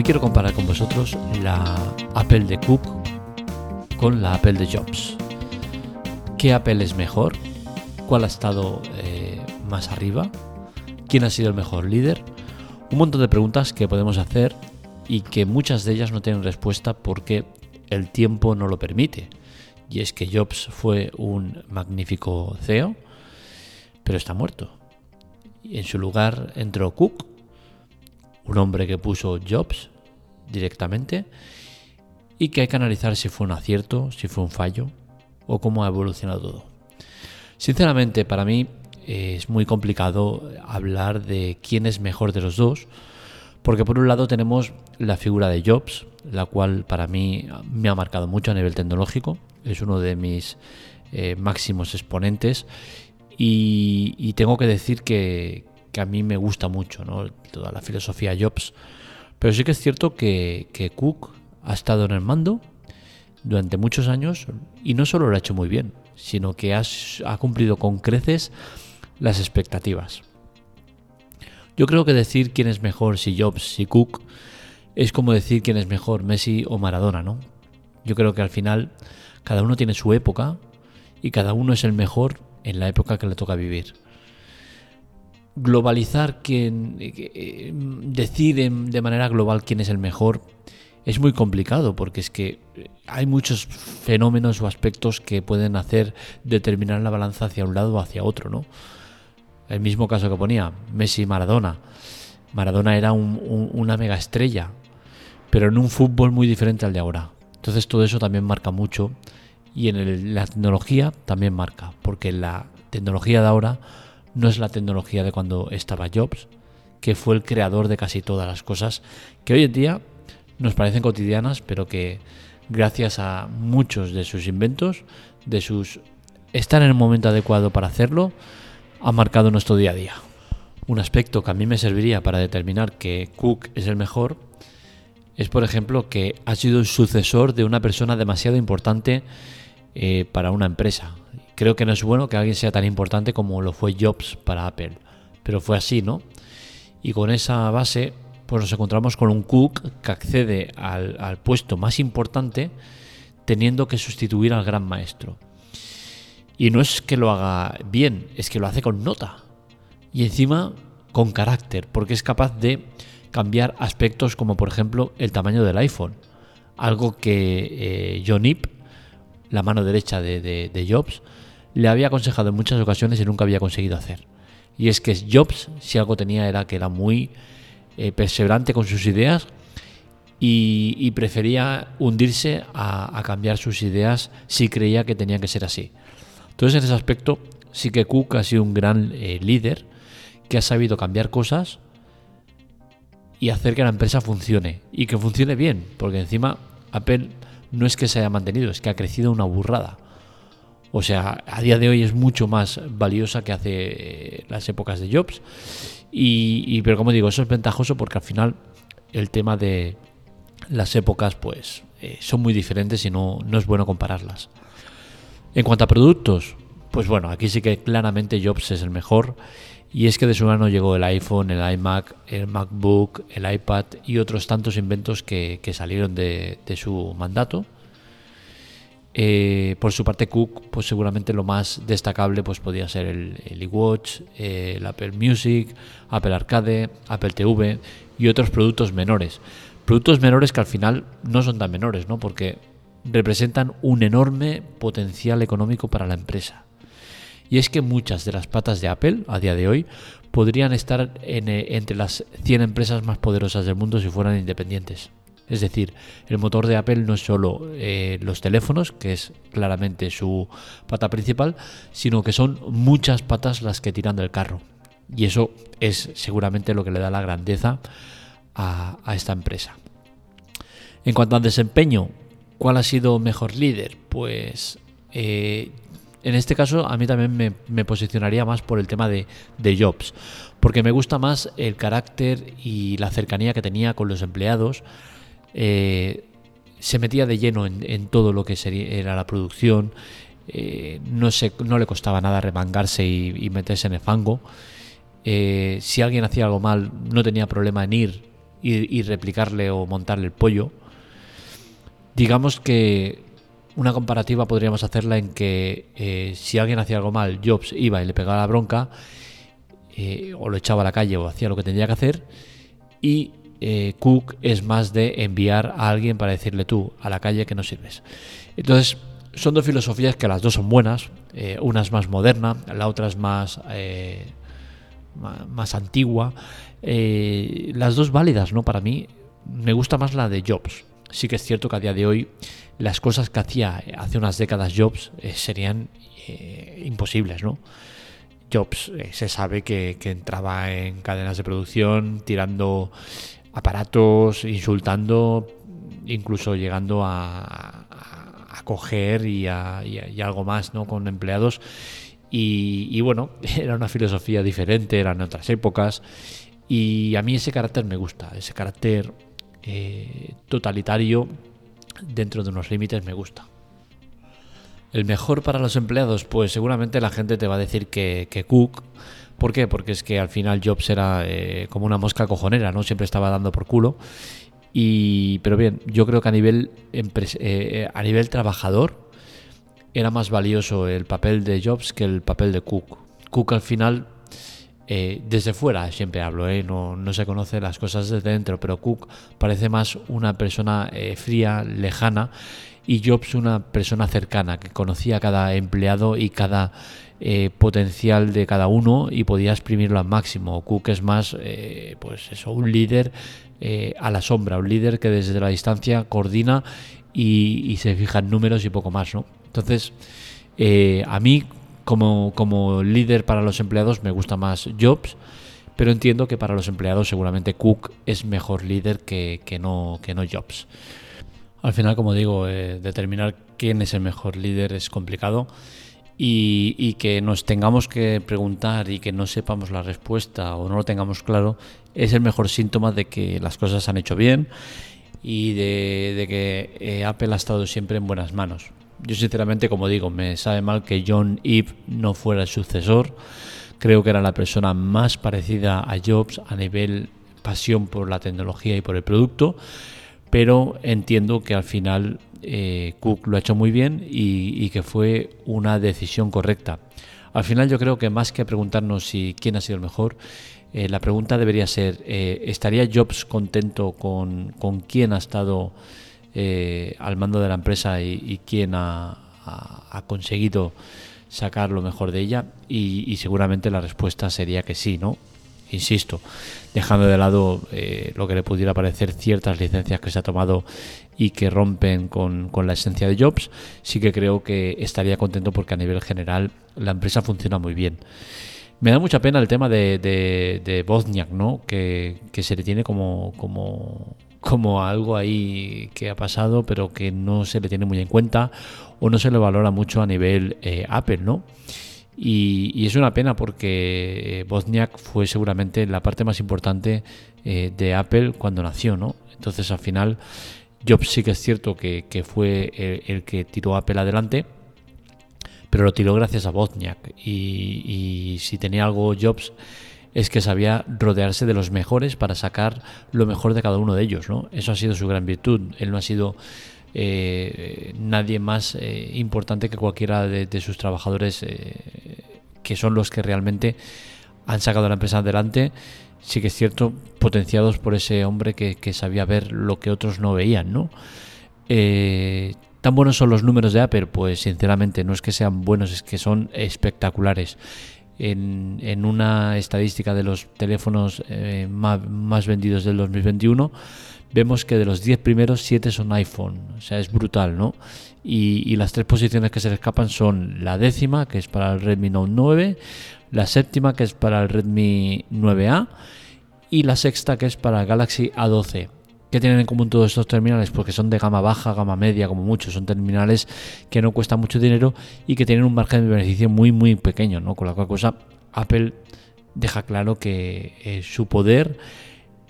Hoy quiero comparar con vosotros la Apple de Cook con la Apple de Jobs. ¿Qué Apple es mejor? ¿Cuál ha estado eh, más arriba? ¿Quién ha sido el mejor líder? Un montón de preguntas que podemos hacer y que muchas de ellas no tienen respuesta porque el tiempo no lo permite. Y es que Jobs fue un magnífico CEO, pero está muerto. Y en su lugar entró Cook, un hombre que puso Jobs directamente y que hay que analizar si fue un acierto, si fue un fallo o cómo ha evolucionado todo. Sinceramente, para mí eh, es muy complicado hablar de quién es mejor de los dos, porque por un lado tenemos la figura de Jobs, la cual para mí me ha marcado mucho a nivel tecnológico, es uno de mis eh, máximos exponentes y, tengo que decir que, que, a mí me gusta mucho toda la filosofía Jobs, pero sí que es cierto que, Cook ha estado en el mando durante muchos años y no solo lo ha hecho muy bien, sino que ha cumplido con creces las expectativas. Yo creo que decir quién es mejor, si Jobs, si Cook, es como decir quién es mejor, Messi o Maradona, ¿no? Yo creo que al final cada uno tiene su época y cada uno es el mejor en la época que le toca vivir. Globalizar quién, eh, decir de manera global quién es el mejor es muy complicado porque es que hay muchos fenómenos o aspectos que pueden hacer determinar la balanza hacia un lado o hacia otro, ¿no? El mismo caso que ponía Messi y Maradona. Maradona era una mega estrella, pero en un fútbol muy diferente al de ahora. Entonces todo eso también marca mucho y en la tecnología también marca, porque la tecnología de ahora no es la tecnología de cuando estaba Jobs, que fue el creador de casi todas las cosas que hoy en día nos parecen cotidianas, pero que gracias a muchos de sus inventos, de sus estar en el momento adecuado para hacerlo, ha marcado nuestro día a día. Un aspecto que a mí me serviría para determinar que Cook es el mejor es, por ejemplo, que ha sido el sucesor de una persona demasiado importante eh, para una empresa. Creo que no es bueno que alguien sea tan importante como lo fue Jobs para Apple, pero fue así, ¿no? Y con esa base, pues nos encontramos con un Cook que accede al, al puesto más importante teniendo que sustituir al gran maestro. Y no es que lo haga bien, es que lo hace con nota. Y encima con carácter, porque es capaz de cambiar aspectos como por ejemplo el tamaño del iPhone. Algo que eh, John Ip la mano derecha de, Jobs, le había aconsejado en muchas ocasiones y nunca había conseguido hacer. Y es que Jobs, si algo tenía, era que era muy eh, perseverante con sus ideas y, prefería hundirse a, cambiar sus ideas si creía que tenía que ser así. Entonces, en ese aspecto, sí que Cook ha sido un gran eh, líder que ha sabido cambiar cosas y hacer que la empresa funcione y que funcione bien, porque encima Apple no es que se haya mantenido, es que ha crecido una burrada. O sea, a día de hoy es mucho más valiosa que hace eh, las épocas de Jobs. Y, pero como digo, eso es ventajoso porque al final el tema de las épocas pues eh, son muy diferentes y no, no es bueno compararlas. En cuanto a productos, pues bueno, aquí sí que claramente Jobs es el mejor y es que de su mano llegó el iPhone, el iMac, el MacBook, el iPad y otros tantos inventos que, salieron de, su mandato. Eh, por su parte, Cook, pues seguramente lo más destacable pues podía ser el, el iWatch, el Apple Music, Apple Arcade, Apple TV y otros productos menores. Productos menores que al final no son tan menores, ¿no? Porque representan un enorme potencial económico para la empresa. Y es que muchas de las patas de Apple a día de hoy podrían estar eh, entre las 100 empresas más poderosas del mundo si fueran independientes. Es decir, el motor de Apple no es solo eh, los teléfonos, que es claramente su pata principal, sino que son muchas patas las que tiran del carro. Y eso es seguramente lo que le da la grandeza a, esta empresa. En cuanto al desempeño, ¿cuál ha sido mejor líder? Pues eh, en este caso a mí también me, posicionaría más por el tema de, Jobs, porque me gusta más el carácter y la cercanía que tenía con los empleados. Eh, se metía de lleno en, todo lo que era la producción, eh, no, se, no le costaba nada remangarse y, meterse en el fango. Eh, si alguien hacía algo mal, no tenía problema en ir y, replicarle o montarle el pollo. Digamos que una comparativa podríamos hacerla en que si alguien hacía algo mal, Jobs iba y le pegaba la bronca, o lo echaba a la calle o hacía lo que tendría que hacer, y eh, Cook es más de enviar a alguien para decirle tú a la calle que no sirves. Entonces, son dos filosofías que las dos son buenas, una es más moderna, la otra es más, más antigua, las dos válidas, ¿no? Para mí, me gusta más la de Jobs. Sí que es cierto que a día de hoy las cosas que hacía hace unas décadas Jobs eh, serían eh, imposibles, ¿no? Jobs eh, se sabe que, entraba en cadenas de producción tirando aparatos, insultando, incluso llegando a, coger y, algo más ¿no? con empleados. Y, bueno, era una filosofía diferente, eran otras épocas. Y a mí ese carácter me gusta, ese carácter totalitario dentro de unos límites me gusta. El mejor para los empleados, pues seguramente la gente te va a decir que, Cook. ¿Por qué? Porque es que al final Jobs era eh, como una mosca cojonera, ¿no? Siempre estaba dando por culo. Y, pero bien, yo creo que a nivel, eh, a nivel trabajador era más valioso el papel de Jobs que el papel de Cook. Cook al final eh, desde fuera siempre hablo, ¿eh? no, no, se conoce las cosas desde dentro, pero Cook parece más una persona eh, fría, lejana, y Jobs una persona cercana, que conocía a cada empleado y cada potencial de cada uno y podía exprimirlo al máximo. Cook es más, pues eso, un líder a la sombra, un líder que desde la distancia coordina y, se fija en números y poco más, ¿no? Entonces, a mí como, líder para los empleados me gusta más Jobs, pero entiendo que para los empleados seguramente Cook es mejor líder que, no, que no Jobs. Al final, como digo, eh, determinar quién es el mejor líder es complicado y, que nos tengamos que preguntar y que no sepamos la respuesta o no lo tengamos claro es el mejor síntoma de que las cosas se han hecho bien y de, que eh, Apple ha estado siempre en buenas manos. Yo sinceramente, como digo, me sabe mal que John Eve no fuera el sucesor. Creo que era la persona más parecida a Jobs a nivel pasión por la tecnología y por el producto, pero entiendo que al final eh, Cook lo ha hecho muy bien y, que fue una decisión correcta. Al final yo creo que más que preguntarnos si quién ha sido el mejor, eh, la pregunta debería ser, eh, ¿estaría Jobs contento con, con quién ha estado al mando de la empresa y, quién ha, conseguido sacar lo mejor de ella y, seguramente la respuesta sería que sí, ¿no? Insisto, dejando de lado eh, lo que le pudiera parecer ciertas licencias que se ha tomado y que rompen con, la esencia de Jobs, sí que creo que estaría contento porque a nivel general la empresa funciona muy bien. Me da mucha pena el tema de, de, de Bozniak, ¿no? Que, que, se le tiene como, como como algo ahí que ha pasado, pero que no se le tiene muy en cuenta o no se le valora mucho a nivel eh, Apple, ¿no? Y, es una pena porque Bozniak fue seguramente la parte más importante eh, de Apple cuando nació, ¿no? Entonces al final Jobs sí que es cierto que, fue el, que tiró Apple adelante, pero lo tiró gracias a Bozniak. Y, y si tenía algo Jobs es que sabía rodearse de los mejores para sacar lo mejor de cada uno de ellos. ¿no? Eso ha sido su gran virtud. Él no ha sido eh, nadie más eh, importante que cualquiera de, sus trabajadores eh, que son los que realmente han sacado la empresa adelante. Sí que es cierto, potenciados por ese hombre que, sabía ver lo que otros no veían, ¿no? ¿Tan buenos son los números de Apple? Pues sinceramente no es que sean buenos, es que son espectaculares en, una estadística de los teléfonos eh, más, vendidos del 2021, vemos que de los 10 primeros, 7 son iPhone. O sea, es brutal, ¿no? Y, las tres posiciones que se le escapan son la décima, que es para el Redmi Note 9, la séptima, que es para el Redmi 9A, y la sexta, que es para el Galaxy A12. ¿Qué tienen en común todos estos terminales? Porque son de gama baja, gama media, como muchos. Son terminales que no cuestan mucho dinero y que tienen un margen de beneficio muy, muy pequeño, ¿no? Con la cual cosa, Apple deja claro que eh, su poder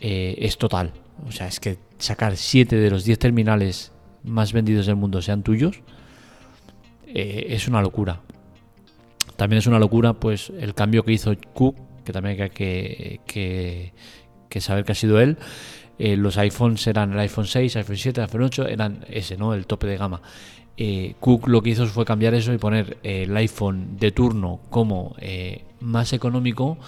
eh, es total. O sea, es que sacar 7 de los 10 terminales más vendidos del mundo sean tuyos eh, es una locura. También es una locura, pues, el cambio que hizo Cook, que también hay que, saber que ha sido él Eh, los iPhones eran el iPhone 6, iPhone 7, iPhone 8, eran ese, ¿no? El tope de gama. Eh, Cook lo que hizo fue cambiar eso y poner el iPhone de turno como más económico,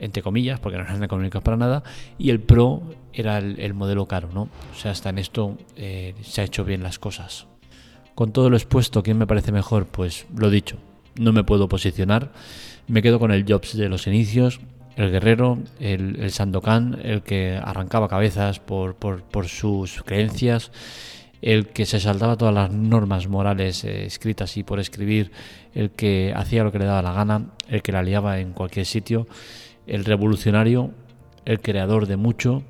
entre comillas, porque no eran económicos para nada, y el Pro era el, modelo caro, ¿no? O sea, hasta en esto se ha hecho bien las cosas. Con todo lo expuesto, ¿quién me parece mejor? Pues lo dicho, no me puedo posicionar. Me quedo con el Jobs de los inicios, el guerrero, el, Sandokan, el que arrancaba cabezas por, sus creencias, el que se saltaba todas las normas morales eh, escritas y por escribir, el que hacía lo que le daba la gana, el que la liaba en cualquier sitio, el revolucionario, el creador de mucho,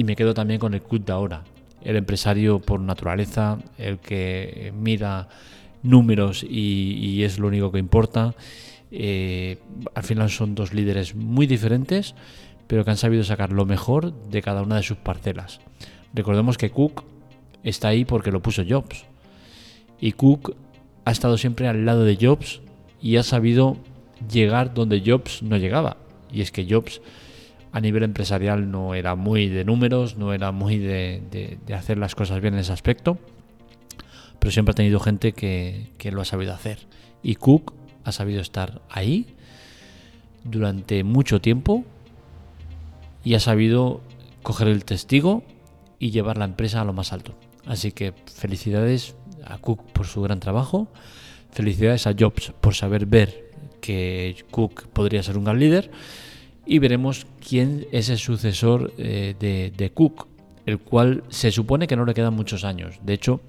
y me quedo también con el Cut de ahora, el empresario por naturaleza, el que mira números y, es lo único que importa. Eh, al final son dos líderes muy diferentes, pero que han sabido sacar lo mejor de cada una de sus parcelas. Recordemos que Cook está ahí porque lo puso Jobs. Y Cook ha estado siempre al lado de Jobs y ha sabido llegar donde Jobs no llegaba. Y es que Jobs a nivel empresarial no era muy de números, no era muy de, hacer las cosas bien en ese aspecto pero siempre ha tenido gente que, lo ha sabido hacer. Y Cook ha sabido estar ahí durante mucho tiempo y ha sabido coger el testigo y llevar la empresa a lo más alto. Así que felicidades a Cook por su gran trabajo, felicidades a Jobs por saber ver que Cook podría ser un gran líder y veremos quién es el sucesor eh, de, de Cook, el cual se supone que no le quedan muchos años. De hecho,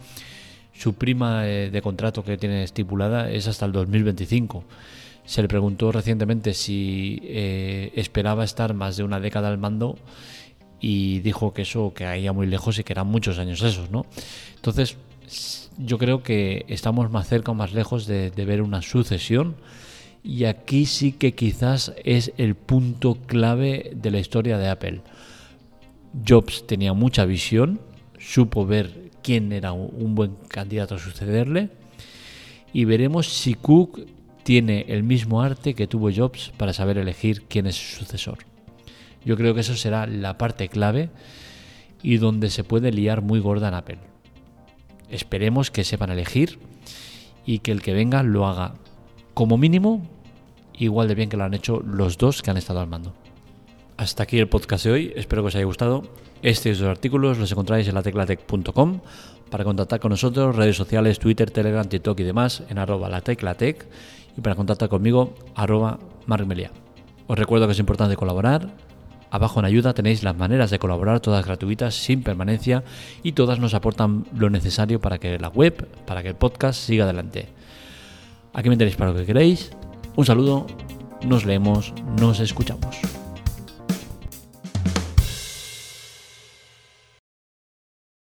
su prima eh, de contrato que tiene estipulada es hasta el 2025. Se le preguntó recientemente si eh, esperaba estar más de una década al mando y dijo que eso que caía muy lejos y que eran muchos años esos, ¿no? Entonces, yo creo que estamos más cerca o más lejos de ver una sucesión y aquí sí que quizás es el punto clave de la historia de Apple. Jobs tenía mucha visión, supo ver quién era un buen candidato a sucederle y veremos si Cook tiene el mismo arte que tuvo Jobs para saber elegir quién es su sucesor. Yo creo que eso será la parte clave y donde se puede liar muy gorda en Apple. Esperemos que sepan elegir y que el que venga lo haga como mínimo igual de bien que lo han hecho los dos que han estado al mando. Hasta aquí el podcast de hoy, espero que os haya gustado. Estos dos artículos los encontráis en lateclatec.com para contactar con nosotros, redes sociales, Twitter, Telegram, TikTok y demás en arroba lateclatec y para contactar conmigo arroba markmelia. Os recuerdo que es importante colaborar. Abajo en ayuda tenéis las maneras de colaborar, todas gratuitas, sin permanencia y todas nos aportan lo necesario para que la web, para que el podcast siga adelante. Aquí me tenéis para lo que queréis. Un saludo, nos leemos, nos escuchamos.